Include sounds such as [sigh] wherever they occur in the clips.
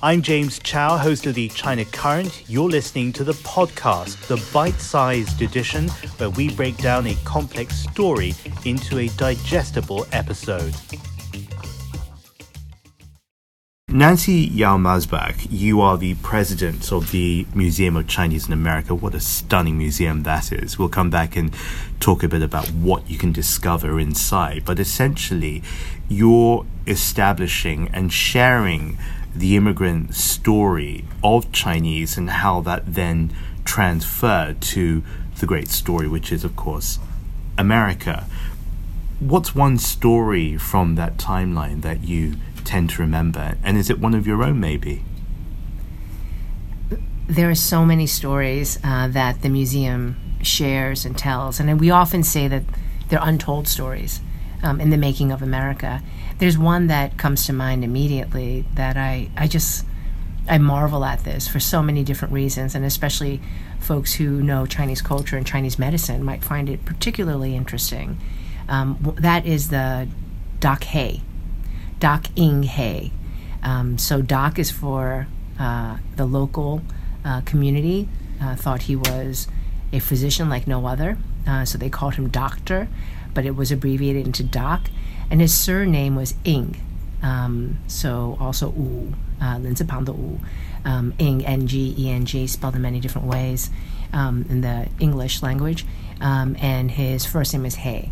I'm James Chau, host of the China Current. You're listening to the podcast, the bite sized edition, where we break down a complex story into a digestible episode. Nancy Yao Maasbach, you are the president of the Museum of Chinese in America. What a stunning museum that is. We'll come back and talk a bit about what you can discover inside. But essentially, you're establishing and sharing the immigrant story of Chinese and how that then transferred to the great story, which is, of course, America. What's one story from that timeline that you tend to remember? And is it one of your own, maybe? There are so many stories uh, that the museum shares and tells, and we often say that they're untold stories um, in the making of America. There's one that comes to mind immediately that I, I just I marvel at this for so many different reasons, and especially folks who know Chinese culture and Chinese medicine might find it particularly interesting. Um, that is the Doc Hay Doc Ing Hay. Um, so Doc is for uh, the local uh, community. Uh, thought he was a physician like no other, uh, so they called him Doctor, but it was abbreviated into Doc. And his surname was Ing, um, so also U, uh, Lindsay Panda U, um, Ing, N-G, E-N-G, spelled in many different ways um, in the English language. Um, and his first name is He.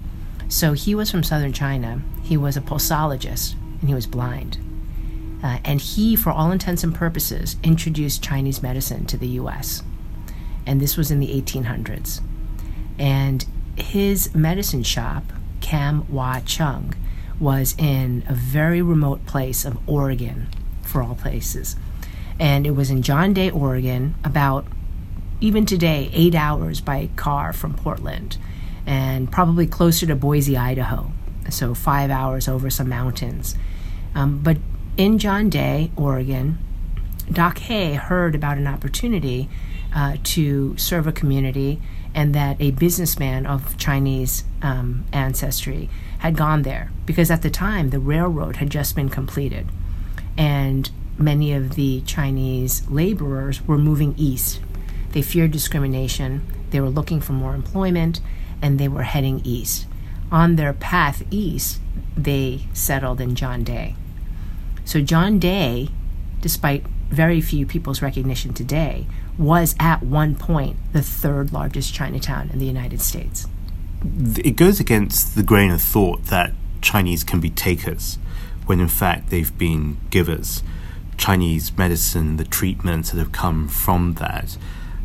So he was from southern China. He was a pulsologist, and he was blind. Uh, and he, for all intents and purposes, introduced Chinese medicine to the US. And this was in the 1800s. And his medicine shop, Kam Wah Chung, was in a very remote place of Oregon, for all places. And it was in John Day, Oregon, about even today, eight hours by car from Portland, and probably closer to Boise, Idaho, so five hours over some mountains. Um, but in John Day, Oregon, Doc Hay heard about an opportunity uh, to serve a community and that a businessman of Chinese um, ancestry had gone there because at the time the railroad had just been completed and many of the Chinese laborers were moving east. They feared discrimination, they were looking for more employment, and they were heading east on their path east, they settled in John Day. So, John Day, despite very few people's recognition today, was at one point the third largest Chinatown in the United States. It goes against the grain of thought that Chinese can be takers, when in fact they've been givers. Chinese medicine, the treatments that have come from that,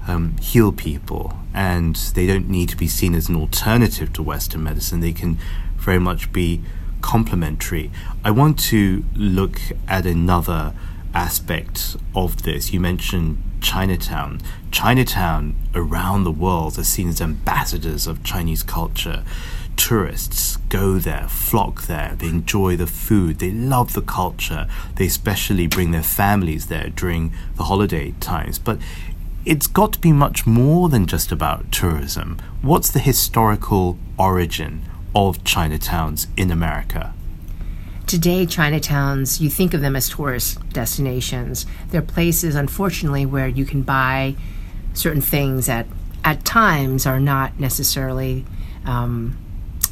um, heal people, and they don't need to be seen as an alternative to Western medicine. They can very much be complementary. I want to look at another aspect of this. You mentioned Chinatown. Chinatown around the world are seen as ambassadors of Chinese culture. Tourists go there, flock there, they enjoy the food, they love the culture, they especially bring their families there during the holiday times. But it's got to be much more than just about tourism. What's the historical origin of Chinatowns in America? Today, Chinatowns, you think of them as tourist destinations. They're places, unfortunately, where you can buy certain things that at times are not necessarily um,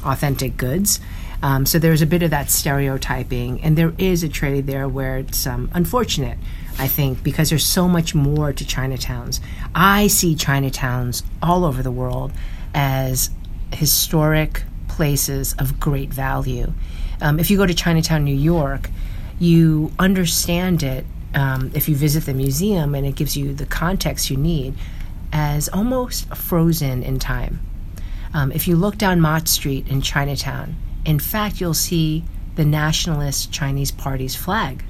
authentic goods. Um, so there's a bit of that stereotyping, and there is a trade there where it's um, unfortunate I think, because there's so much more to Chinatowns. I see Chinatowns all over the world as historic places of great value. Um, if you go to Chinatown, New York, you understand it um, if you visit the museum and it gives you the context you need as almost frozen in time. Um, if you look down Mott Street in Chinatown, in fact, you'll see the Nationalist Chinese Party's flag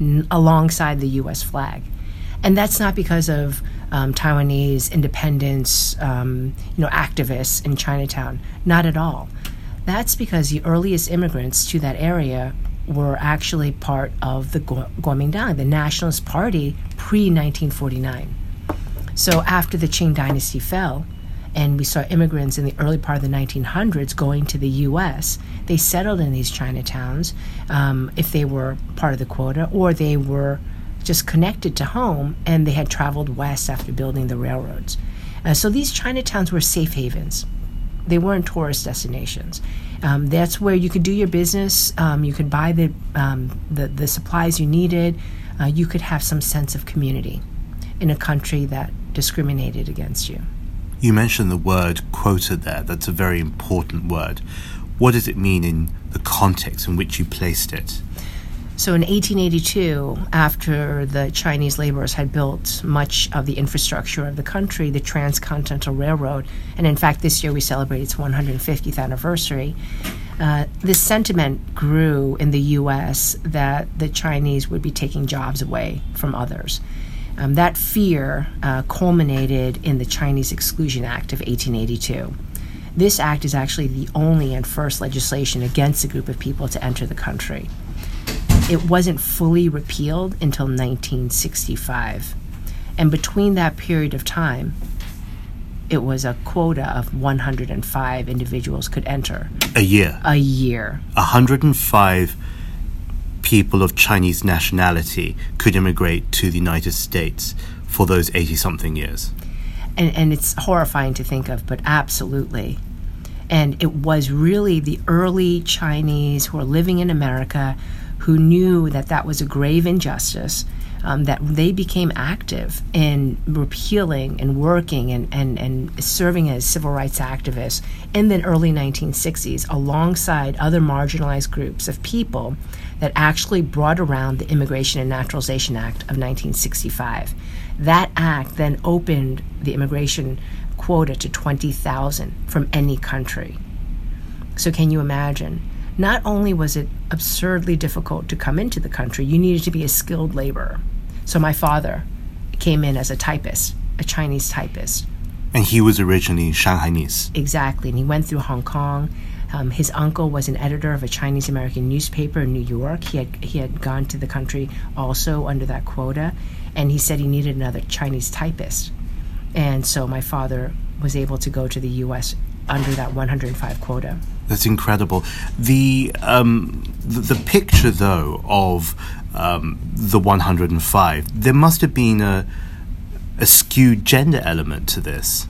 n- alongside the U.S. flag. And that's not because of um, Taiwanese independence, um, you know, activists in Chinatown. Not at all. That's because the earliest immigrants to that area were actually part of the Kuomintang, the Nationalist Party, pre 1949. So after the Qing Dynasty fell, and we saw immigrants in the early part of the 1900s going to the U.S. They settled in these Chinatowns um, if they were part of the quota or they were just connected to home, and they had traveled west after building the railroads. Uh, so these Chinatowns were safe havens. They weren't tourist destinations. Um, that's where you could do your business. Um, you could buy the, um, the, the supplies you needed. Uh, you could have some sense of community in a country that discriminated against you. You mentioned the word quota there. That's a very important word. What does it mean in the context in which you placed it? So in 1882, after the Chinese laborers had built much of the infrastructure of the country, the Transcontinental Railroad, and in fact this year we celebrate its 150th anniversary, uh, this sentiment grew in the U.S. that the Chinese would be taking jobs away from others. Um, that fear uh, culminated in the Chinese Exclusion Act of 1882. This act is actually the only and first legislation against a group of people to enter the country it wasn't fully repealed until 1965. And between that period of time, it was a quota of 105 individuals could enter. A year. A year. 105 people of Chinese nationality could immigrate to the United States for those 80 something years. And, and it's horrifying to think of, but absolutely. And it was really the early Chinese who were living in America who knew that that was a grave injustice, um, that they became active in repealing and working and, and, and serving as civil rights activists in the early 1960s alongside other marginalized groups of people that actually brought around the Immigration and Naturalization Act of 1965. That act then opened the immigration quota to 20,000 from any country. So, can you imagine? Not only was it absurdly difficult to come into the country, you needed to be a skilled laborer. So my father came in as a typist, a Chinese typist. And he was originally Shanghainese. Exactly. And he went through Hong Kong. Um, his uncle was an editor of a Chinese American newspaper in New York. He had he had gone to the country also under that quota, and he said he needed another Chinese typist. And so my father was able to go to the U.S. under that 105 quota. That's incredible. The um, the, the, picture, though, of um, the 105, there must have been a, a skewed gender element to this.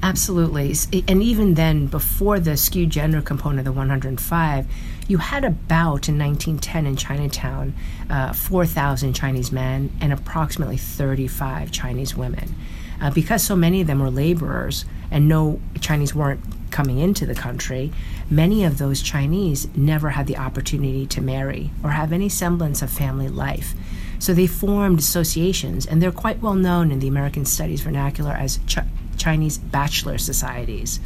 Absolutely. And even then, before the skewed gender component of the 105, you had about in 1910 in Chinatown uh, 4,000 Chinese men and approximately 35 Chinese women. Uh, because so many of them were laborers and no Chinese weren't coming into the country, many of those Chinese never had the opportunity to marry or have any semblance of family life. So they formed associations, and they're quite well known in the American Studies vernacular as Ch- Chinese bachelor societies.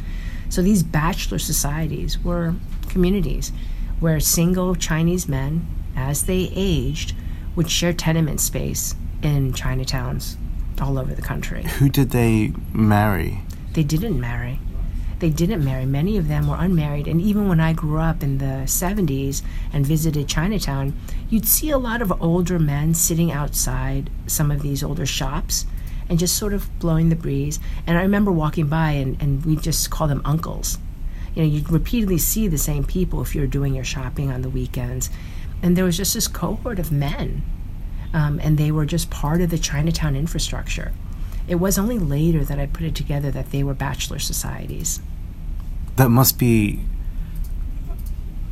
So these bachelor societies were communities where single Chinese men, as they aged, would share tenement space in Chinatowns all over the country. Who did they marry? They didn't marry they didn't marry. Many of them were unmarried. And even when I grew up in the 70s and visited Chinatown, you'd see a lot of older men sitting outside some of these older shops and just sort of blowing the breeze. And I remember walking by and, and we just call them uncles. You know, you'd repeatedly see the same people if you're doing your shopping on the weekends. And there was just this cohort of men. Um, and they were just part of the Chinatown infrastructure. It was only later that I put it together that they were bachelor societies. That must be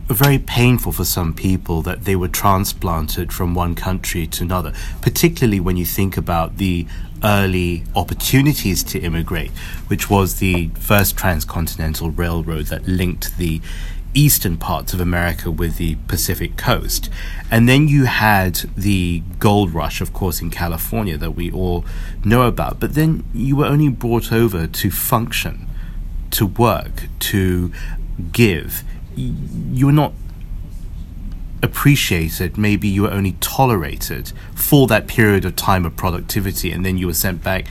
very painful for some people that they were transplanted from one country to another, particularly when you think about the early opportunities to immigrate, which was the first transcontinental railroad that linked the eastern parts of America with the Pacific coast. And then you had the gold rush, of course, in California that we all know about. But then you were only brought over to function to work, to give, you were not appreciated, maybe you were only tolerated for that period of time of productivity, and then you were sent back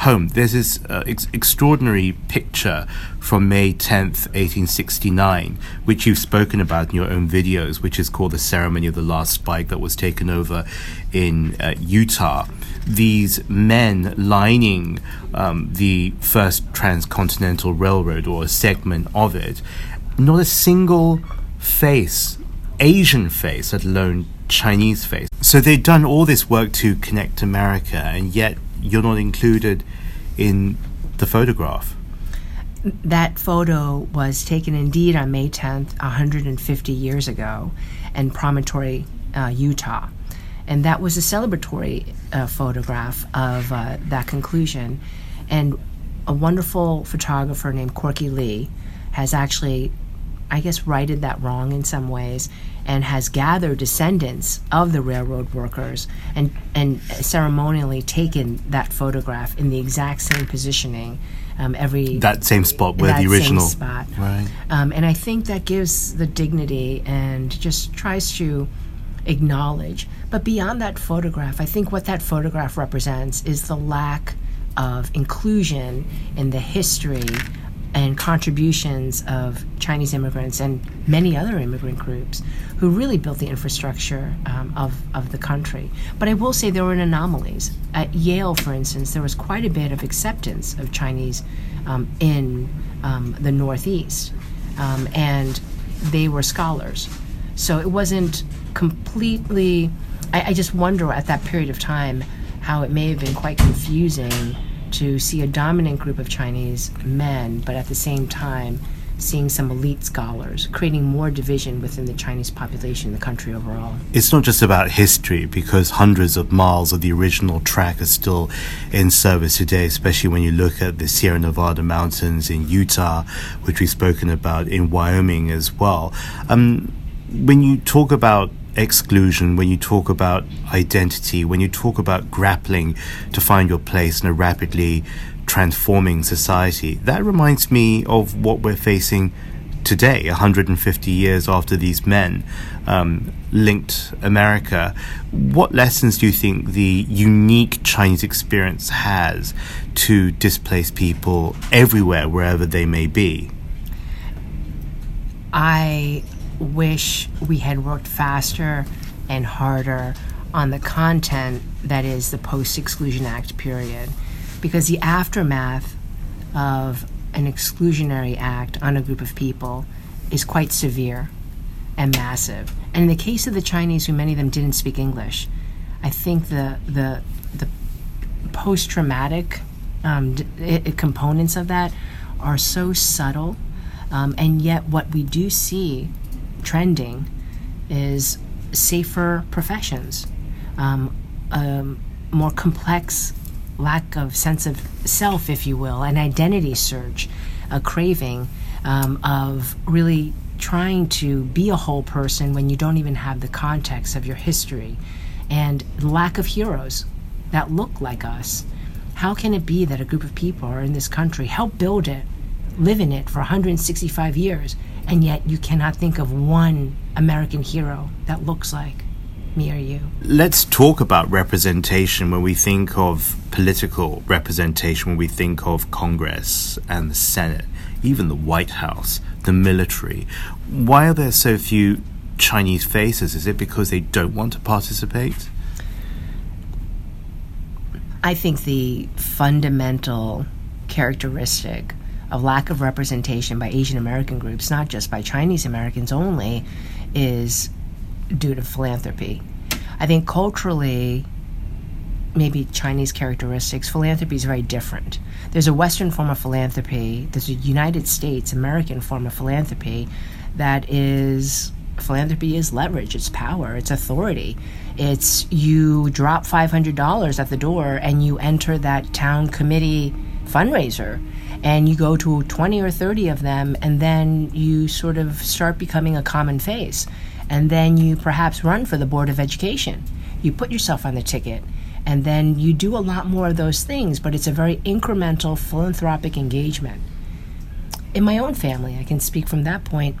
home. There's this uh, ex- extraordinary picture from May 10th, 1869, which you've spoken about in your own videos, which is called the Ceremony of the Last Spike that was taken over in uh, Utah these men lining um, the first transcontinental railroad or a segment of it, not a single face Asian face, let alone Chinese face. So they'd done all this work to connect America, and yet you're not included in the photograph. That photo was taken indeed on May 10th, 150 years ago, in Promontory, uh, Utah. And that was a celebratory uh, photograph of uh, that conclusion. And a wonderful photographer named Corky Lee has actually, I guess, righted that wrong in some ways and has gathered descendants of the railroad workers and, and ceremonially taken that photograph in the exact same positioning. Um, every that same spot where the original spot, right? Um, and I think that gives the dignity and just tries to acknowledge. But beyond that photograph, I think what that photograph represents is the lack of inclusion in the history and contributions of Chinese immigrants and many other immigrant groups who really built the infrastructure um, of, of the country. But I will say there were anomalies. At Yale, for instance, there was quite a bit of acceptance of Chinese um, in um, the Northeast, um, and they were scholars. So it wasn't completely. I, I just wonder at that period of time how it may have been quite confusing to see a dominant group of Chinese men, but at the same time seeing some elite scholars, creating more division within the Chinese population the country overall. It's not just about history, because hundreds of miles of the original track are still in service today, especially when you look at the Sierra Nevada mountains in Utah, which we've spoken about in Wyoming as well. Um, when you talk about exclusion, when you talk about identity, when you talk about grappling to find your place in a rapidly transforming society, that reminds me of what we're facing today, 150 years after these men um, linked America. What lessons do you think the unique Chinese experience has to displace people everywhere, wherever they may be? I wish we had worked faster and harder on the content that is the post Exclusion Act period. Because the aftermath of an exclusionary act on a group of people is quite severe and massive. And in the case of the Chinese, who many of them didn't speak English, I think the the the post traumatic um, d- components of that are so subtle, um, and yet what we do see trending is safer professions, um, a more complex lack of sense of self, if you will, an identity search, a craving um, of really trying to be a whole person when you don't even have the context of your history, and lack of heroes that look like us. How can it be that a group of people are in this country, help build it, live in it for 165 years, and yet you cannot think of one American hero that looks like me or you. Let's talk about representation when we think of political representation, when we think of Congress and the Senate, even the White House, the military. Why are there so few Chinese faces? Is it because they don't want to participate? I think the fundamental characteristic of lack of representation by Asian American groups, not just by Chinese Americans only, is due to philanthropy. I think culturally, maybe Chinese characteristics, philanthropy is very different. There's a Western form of philanthropy, there's a United States American form of philanthropy that is philanthropy is leverage, it's power, it's authority. It's you drop $500 at the door and you enter that town committee fundraiser and you go to 20 or 30 of them and then you sort of start becoming a common face. And then you perhaps run for the board of education. You put yourself on the ticket and then you do a lot more of those things but it's a very incremental philanthropic engagement. In my own family i can speak from that point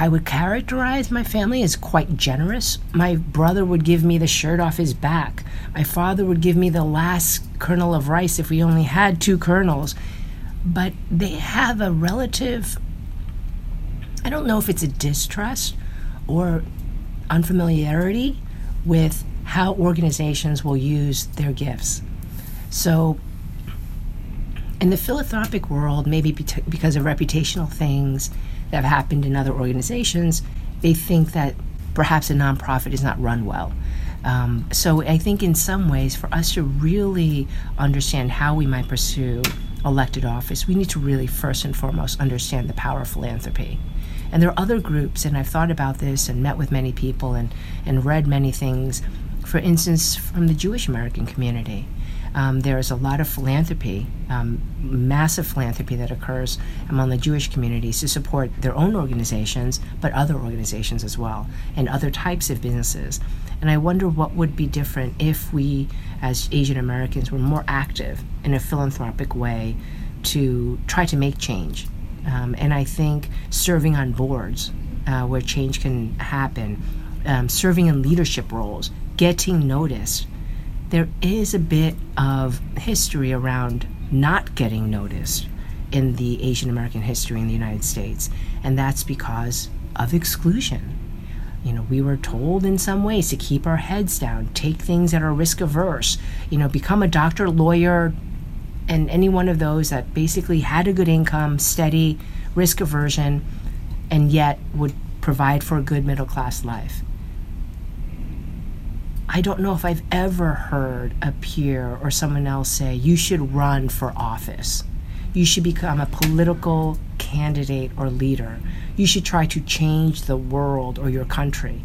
I would characterize my family as quite generous. My brother would give me the shirt off his back. My father would give me the last kernel of rice if we only had two kernels. But they have a relative, I don't know if it's a distrust or unfamiliarity with how organizations will use their gifts. So, in the philanthropic world, maybe because of reputational things, that have happened in other organizations, they think that perhaps a nonprofit is not run well. Um, so I think in some ways, for us to really understand how we might pursue elected office, we need to really first and foremost understand the power of philanthropy. And there are other groups, and I've thought about this and met with many people and, and read many things, for instance, from the Jewish American community. Um, there is a lot of philanthropy, um, massive philanthropy that occurs among the Jewish communities to support their own organizations, but other organizations as well, and other types of businesses. And I wonder what would be different if we, as Asian Americans, were more active in a philanthropic way to try to make change. Um, and I think serving on boards uh, where change can happen, um, serving in leadership roles, getting noticed there is a bit of history around not getting noticed in the Asian American history in the United States, and that's because of exclusion. You know, we were told in some ways to keep our heads down, take things that are risk averse, you know, become a doctor, lawyer, and any one of those that basically had a good income, steady, risk aversion, and yet would provide for a good middle class life. I don't know if I've ever heard a peer or someone else say, you should run for office. You should become a political candidate or leader. You should try to change the world or your country.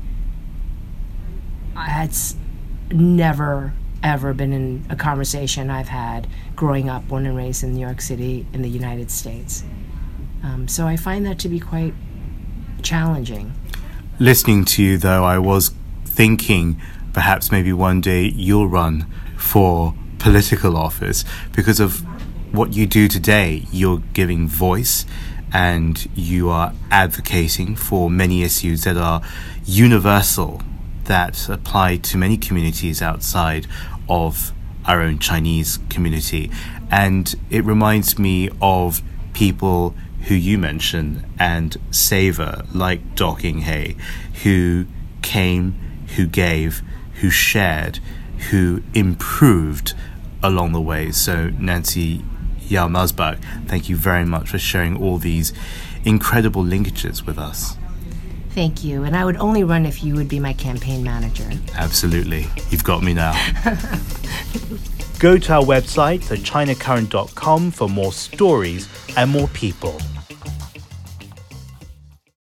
That's never, ever been in a conversation I've had growing up, born and raised in New York City in the United States. Um, so I find that to be quite challenging. Listening to you, though, I was thinking perhaps maybe one day you'll run for political office because of what you do today. You're giving voice and you are advocating for many issues that are universal, that apply to many communities outside of our own Chinese community. And it reminds me of people who you mentioned and savor, like Doc Ing Hay, who came, who gave, who shared, who improved along the way. So, Nancy Yao Maasbach, thank you very much for sharing all these incredible linkages with us. Thank you. And I would only run if you would be my campaign manager. Absolutely. You've got me now. [laughs] Go to our website, thechinacurrent.com, for more stories and more people.